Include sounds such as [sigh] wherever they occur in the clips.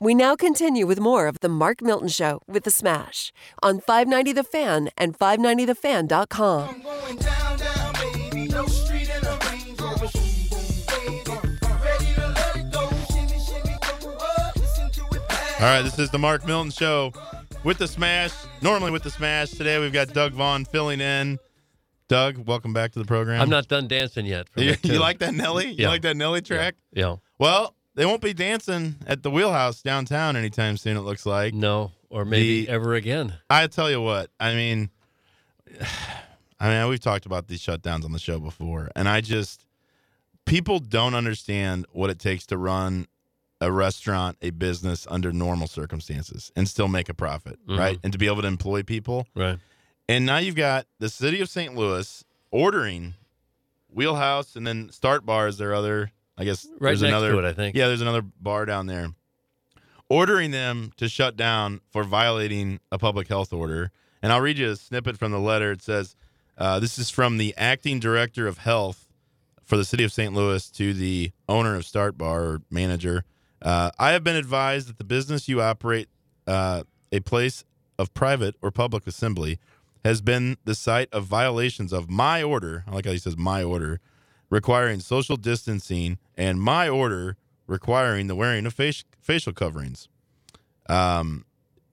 We now continue with more of The Mark Milton Show with The Smash on 590 The Fan and 590TheFan.com. I'm going down, down, baby. No street in a Range Rover. Boom, boom, baby. Ready to let it go. Shimmy, shimmy, go up. Listen to it pass. All right, this is the Mark Milton Show with the Smash. Normally with the Smash. Today we've got Doug Vaughn filling in. Doug, welcome back to the program. I'm not done dancing yet. You, you like that Nelly? You Yeah. like that Nelly track? Yeah. Well, they won't be dancing at the Wheelhouse downtown anytime soon. It looks like. No, or maybe The- ever again. I tell you what. I mean, [sighs] I mean, we've talked about these shutdowns on the show before, and I just people don't understand what it takes to run a restaurant, a business under normal circumstances, and still make a profit, Mhm. right? And to be able to employ people. Right. And now you've got the city of St. Louis ordering Wheelhouse and then Start Bar is their other. I guess Right there's next another. to it, I think. Yeah, there's another bar down there. Ordering them to shut down for violating a public health order. And I'll read you a snippet from the letter. It says, uh, "This is from the acting director of health for the city of St. Louis to the owner of Start Bar or manager. Uh, I have been advised that the business you operate, uh, a place of private or public assembly, has been the site of violations of my order. I like how he says my order, requiring social distancing, and my order requiring the wearing of face, facial coverings. Um,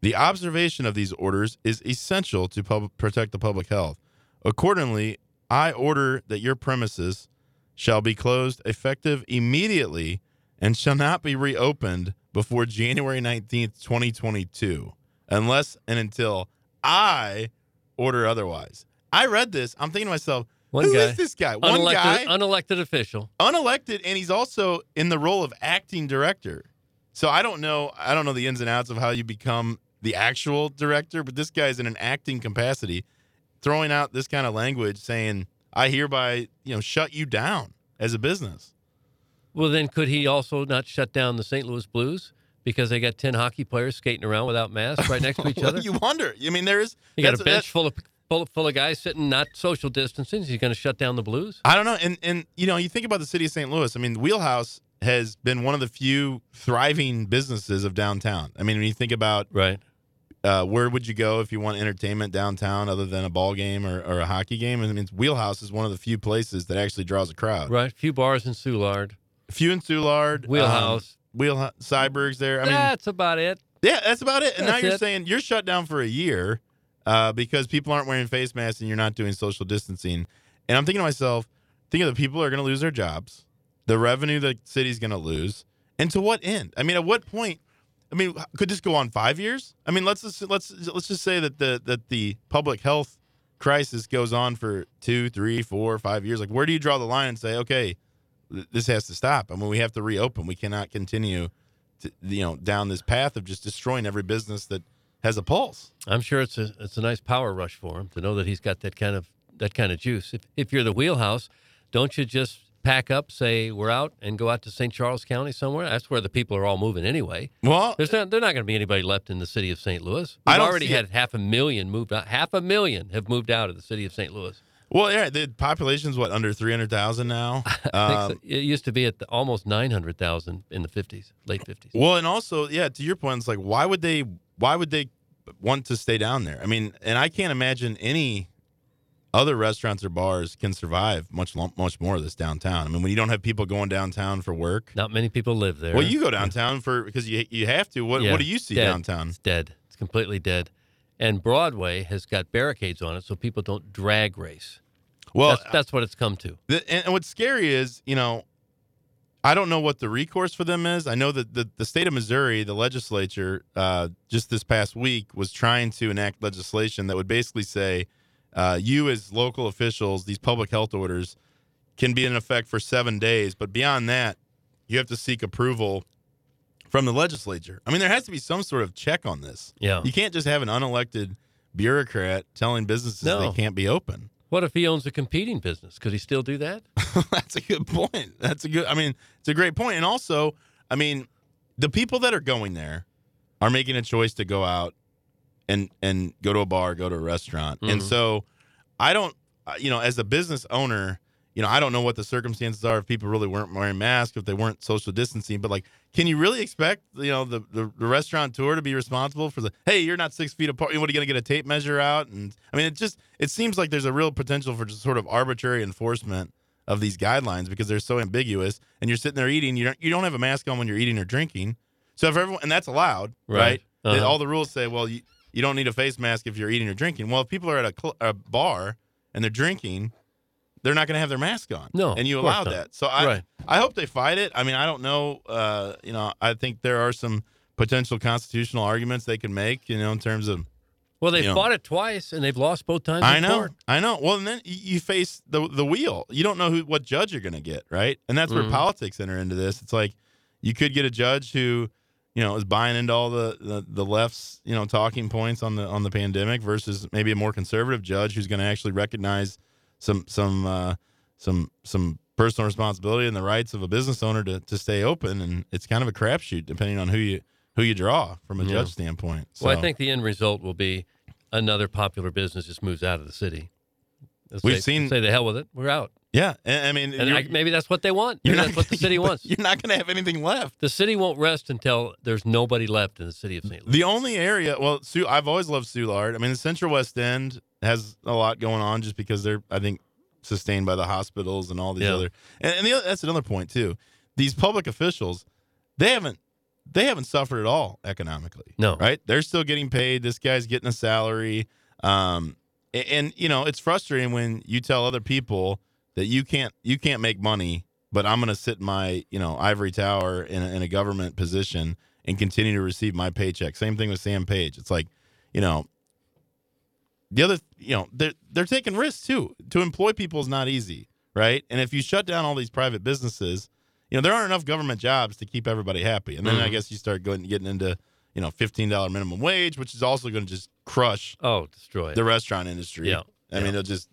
the observation of these orders is essential to pub- protect the public health. Accordingly, I order that your premises shall be closed effective immediately and shall not be reopened before January 19th, 2022, unless and until I order otherwise. I read this. I'm thinking to myself, One who guy. is this guy? One unelected, guy, unelected official. unelected, and he's also in the role of acting director. So I don't know. I don't know the ins and outs of how you become the actual director, but this guy's in an acting capacity, throwing out this kind of language, saying, "I hereby, you know, shut you down as a business." Well, then could he also not shut down the St. Louis Blues because they got 10 hockey players skating around without masks right next to each [laughs] other? You wonder. I mean, there's You got a bench full of full, full of guys sitting not social distancing. He's going to shut down the Blues? I don't know. And and you know, you think about the city of St. Louis. I mean, Wheelhouse has been one of the few thriving businesses of downtown. I mean, when you think about Right. uh, where would you go if you want entertainment downtown other than a ball game or, or a hockey game? I mean, Wheelhouse is one of the few places that actually draws a crowd. Right. few bars in Soulard. Few in Soulard, Wheelhouse. um, Wheelhouse, Cyberg's there. I mean, That's about it. yeah, that's about it. And now you're it. saying you're shut down for a year uh, because people aren't wearing face masks and you're not doing social distancing. And I'm thinking to myself, think of the people who are going to lose their jobs, the revenue the city's going to lose, and to what end? I mean, at what point? I mean, could this go on five years? I mean, let's just, let's let's just say that the that the public health crisis goes on for two, three, four, five years. Like, where do you draw the line and say, okay, this has to stop? I mean, we have to reopen. We cannot continue, to, you know, down this path of just destroying every business that has a pulse. I'm sure it's a it's a nice power rush for him to know that he's got that kind of that kind of juice. If if you're the wheelhouse, don't you just pack up, say we're out, and go out to St. Charles County somewhere? That's where the people are all moving anyway. Well, There's not, there's not going to be anybody left in the city of St. Louis. I We've don't already had half a million moved out. Half a million have moved out of the city of St. Louis. well, yeah, the population's what under three hundred thousand now. [laughs] Um, so. It used to be at the, almost 900,000 in the 50s, late 50s. Well, and also, yeah, to your point, it's like why would they why would they want to stay down there? I mean, and I can't imagine any other restaurants or bars can survive much much more of this downtown. I mean, when you don't have people going downtown for work. Not many people live there. Well, you go [laughs] downtown for because you you have to. What Yeah, what do you see dead. downtown? It's dead. It's completely dead. And Broadway has got barricades on it so people don't drag race. Well, that's, that's what it's come to. The, and, and what's scary is, you know, I don't know what the recourse for them is. I know that the, the state of Missouri, the legislature, uh, just this past week was trying to enact legislation that would basically say uh, you, as local officials, these public health orders can be in effect for seven days. But beyond that, you have to seek approval from the legislature. I mean, there has to be some sort of check on this. Yeah. You can't just have an unelected bureaucrat telling businesses No. they can't be open. What if he owns a competing business? Could he still do that? [laughs] That's a good point. That's a good. I mean, it's a great point. And also, I mean, the people that are going there are making a choice to go out and and go to a bar, go to a restaurant. And Mhm. so, I don't. uh, You know, as a business owner, you know, I don't know what the circumstances are if people really weren't wearing masks, if they weren't social distancing, but like, can you really expect, you know, the, the, the restaurateur to be responsible for the, hey, you're not six feet apart. What are you going to get a tape measure out? And I mean, it just, it seems like there's a real potential for just sort of arbitrary enforcement of these guidelines because they're so ambiguous and you're sitting there eating, you don't, you don't have a mask on when you're eating or drinking. So if everyone, and that's allowed, right? Right. Uh-huh. All the rules say, well, you, you don't need a face mask if you're eating or drinking. Well, if people are at a, cl- a bar and they're drinking, they're not going to have their mask on. No, and you of course allow that. So I, Right. I hope they fight it. I mean, I don't know. Uh, you know, I think there are some potential constitutional arguments they can make. You know, in terms of Well, they've know. fought it twice and they've lost both times. I know, court. I know. Well, and then you face the the wheel. You don't know who what judge you're going to get, right? And that's where Mhm. politics enter into this. It's like you could get a judge who, you know, is buying into all the, the the left's you know talking points on the on the pandemic versus maybe a more conservative judge who's going to actually recognize some some uh, some some personal responsibility and the rights of a business owner to, to stay open. And it's kind of a crapshoot depending on who you who you draw from a Yeah. judge standpoint. So. Well, I think the end result will be another popular business just moves out of the city. They'll We've say, seen- say the hell with it. We're out, yeah, and, I mean, and I, maybe that's what they want. Maybe not that's what the city [laughs] wants. You're not going to have anything left. The city won't rest until there's nobody left in the city of St. Louis. The only area, well, I've always loved Soulard. I mean, the Central West End has a lot going on just because they're, I think, sustained by the hospitals and all these Yeah. other. And, and the, other- that's another point too. These public officials, they haven't, they haven't suffered at all economically. No. right? They're still getting paid. This guy's getting a salary. Um, and, and you know, it's frustrating when you tell other people that you can't, you can't make money, but I'm going to sit in my, you know, ivory tower in a, in a government position and continue to receive my paycheck. Same thing with Sam Page. It's like, you know, the other, you know, they're they're taking risks too. To employ people is not easy, right? And if you shut down all these private businesses, you know, there aren't enough government jobs to keep everybody happy. And then I Mhm. guess you start going getting into, you know, fifteen dollar minimum wage, which is also going to just crush oh, destroy it. the restaurant industry. Yeah, I yeah. mean, they'll just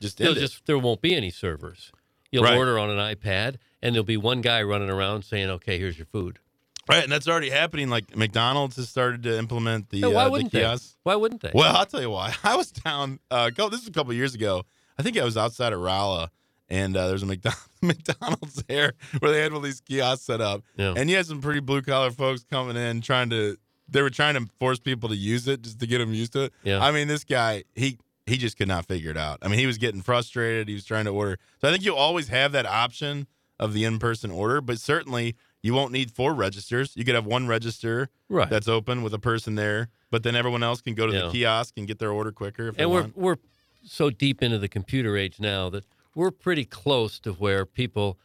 just it. just there won't be any servers. You'll Right. order on an iPad, and there'll be one guy running around saying, "Okay, here's your food." Right, and that's already happening. Like McDonald's has started to implement the Hey, why uh, wouldn't they? kiosks. Why wouldn't they? Well, I'll tell you why. [laughs] I was down. Uh, this was a couple years ago. I think I was outside of Rolla, and uh, there's a McDonald's, [laughs] McDonald's there where they had all these kiosks set up, Yeah. and you had some pretty blue collar folks coming in trying to. They were trying to force people to use it just to get them used to it. Yeah. I mean, this guy he he just could not figure it out. I mean, he was getting frustrated. He was trying to order. So I think you always have that option of the in person order, but certainly you won't need four registers. You could have one register right. that's open with a person there, but then everyone else can go to Yeah. the kiosk and get their order quicker if they and we're want. we're so deep into the computer age now that we're pretty close to where people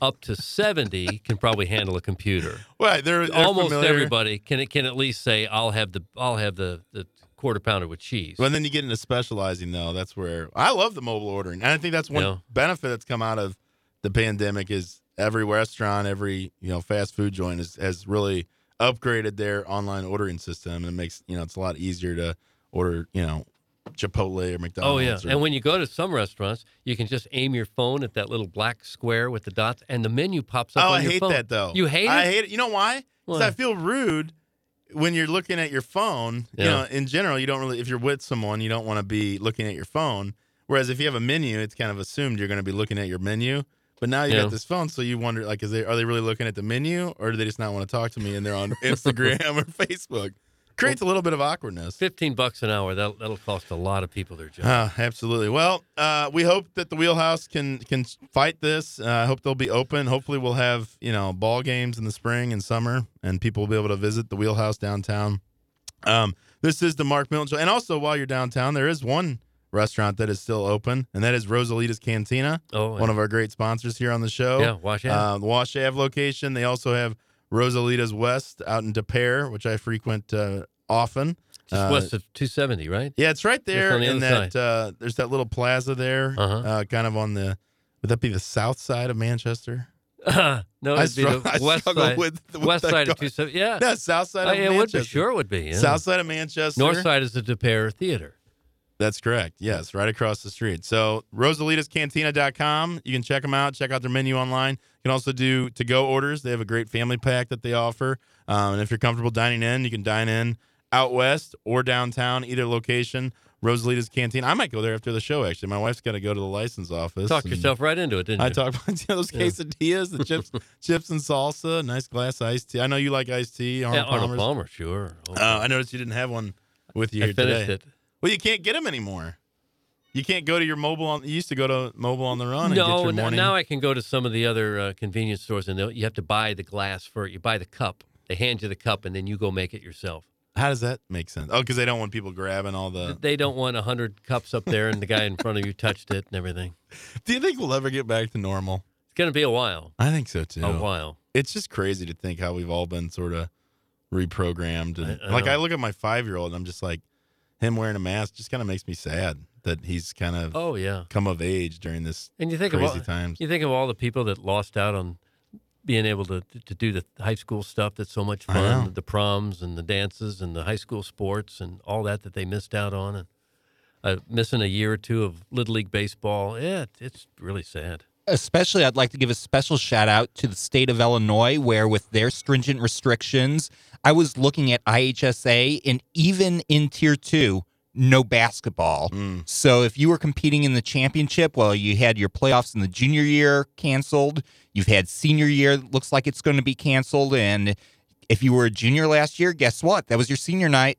up to 70 can probably handle a computer. Well, they're, they're Almost familiar. everybody can can at least say I'll have the I'll have the the quarter pounder with cheese. Well, then you get into specializing though. That's where I love the mobile ordering, and I think that's one Yeah. benefit that's come out of the pandemic is every restaurant, every you know fast food joint has, has really upgraded their online ordering system, and it makes you know it's a lot easier to order you know Chipotle or McDonald's. Oh yeah, or- and when you go to some restaurants, you can just aim your phone at that little black square with the dots, and the menu pops up oh, on I hate phone. that though. You hate it? I hate it. You know why? Because I feel rude when you're looking at your phone. You Yeah. know, in general, you don't really. If you're with someone, you don't want to be looking at your phone. Whereas if you have a menu, it's kind of assumed you're going to be looking at your menu. But now you Yeah. got this phone, so you wonder, like, is they are they really looking at the menu, or do they just not want to talk to me and they're on [laughs] Instagram or Facebook? Creates a little bit of awkwardness. Fifteen bucks an hour. That that'll cost a lot of people their job. Uh, absolutely. Well, uh, we hope that the wheelhouse can can fight this. Uh, I hope they'll be open. Hopefully, we'll have you know ball games in the spring and summer, and people will be able to visit the wheelhouse downtown. Um, this is the Mark Milton show, and also while you're downtown, there is one restaurant that is still open, and that is Rosalita's Cantina, oh, one of our great sponsors here on the show. yeah, wash out. Uh, the Wash Ave location. They also have Rosalita's West out in Des Peres, which I frequent uh, often. just uh, west of 270, right? Yeah, it's right there the that. Uh, there's that little plaza there, Uh-huh. uh, kind of on the. Would that be the south side of Manchester? [laughs] no, I, it'd be struggle, the I west side. with, with west side of 270. Yeah, No, south side of yeah, it would Manchester. be. Sure, it would be. Yeah. South side of Manchester. North side is the Des Peres Theater. That's correct. Yes, right across the street. So RosalitasCantina.com. You can check them out. Check out their menu online. You can also do to-go orders. They have a great family pack that they offer. Um, and if you're comfortable dining in, you can dine in out west or downtown, either location. Rosalita's Canteen. I might go there after the show. Actually, my wife's got to go to the license office. Talk yourself right into it, didn't you? I talked about you know, those quesadillas, the chips, [laughs] chips and salsa, nice glass iced tea. I know you like iced tea. Arnold yeah, Arnold Palmer, sure. Oh, Uh, I noticed you didn't have one with you I here finished today. it. Well, you can't get them anymore. You can't go to your Mobil. On, you used to go to Mobil on the run and get No, morning. now I can go to some of the other uh, convenience stores, and you have to buy the glass for it. You buy the cup. They hand you the cup, and then you go make it yourself. How does that make sense? Oh, because they don't want people grabbing all the. They don't want a hundred cups up there, and the guy in front of you touched it and everything. [laughs] Do you think we'll ever get back to normal? It's going to be a while. I think so too. A while. It's just crazy to think how we've all been sort of reprogrammed. And I- I like know. I look at my five year old, and I'm just like, him wearing a mask just kind of makes me sad that he's kind of Oh yeah. come of age during this And you think crazy of all, times. you think of all the people that lost out on being able to to do the high school stuff that's so much fun, the proms and the dances and the high school sports and all that that they missed out on, and uh, missing a year or two of little league baseball. Yeah, it's really sad. especially I'd like to give a special shout out to the state of Illinois, where with their stringent restrictions, I was looking at IHSA, and even in tier two, no basketball. Mm. So if you were competing in the championship, well, you had your playoffs in the junior year canceled. You've had senior year, looks like it's going to be canceled. And if you were a junior last year, guess what? That was your senior night.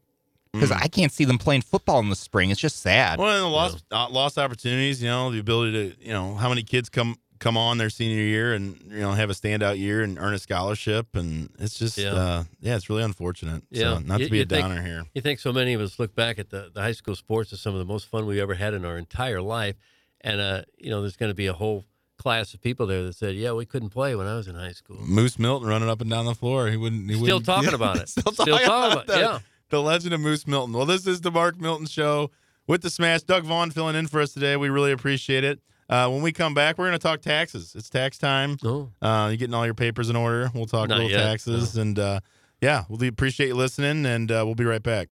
Because I can't see them playing football in the spring. It's just sad. Well, and the lost uh, lost opportunities. You know, the ability to you know how many kids come come on their senior year and you know have a standout year and earn a scholarship, and it's just Yeah. uh, yeah it's really unfortunate. Yeah. so, not You- to be a think- downer here. You think so many of us look back at the, the high school sports as some of the most fun we've ever had in our entire life, and uh, you know, there's going to be a whole class of people there that said, "Yeah, we couldn't play when I was in high school." Moose Milton running up and down the floor. He wouldn't. He Still wouldn't, Still talking yeah, [laughs] about it. Still Still talking, talking about, about- that. yeah. The legend of Moose Milton. Well, this is the Mark Milton Show with the Smash. Doug Vaughn filling in for us today. We really appreciate it. Uh, when we come back, we're going to talk taxes. It's tax time. Oh, Uh, you getting all your papers in order? We'll talk Not little yet, taxes, and uh, yeah, we appreciate you listening, and uh, we'll be right back.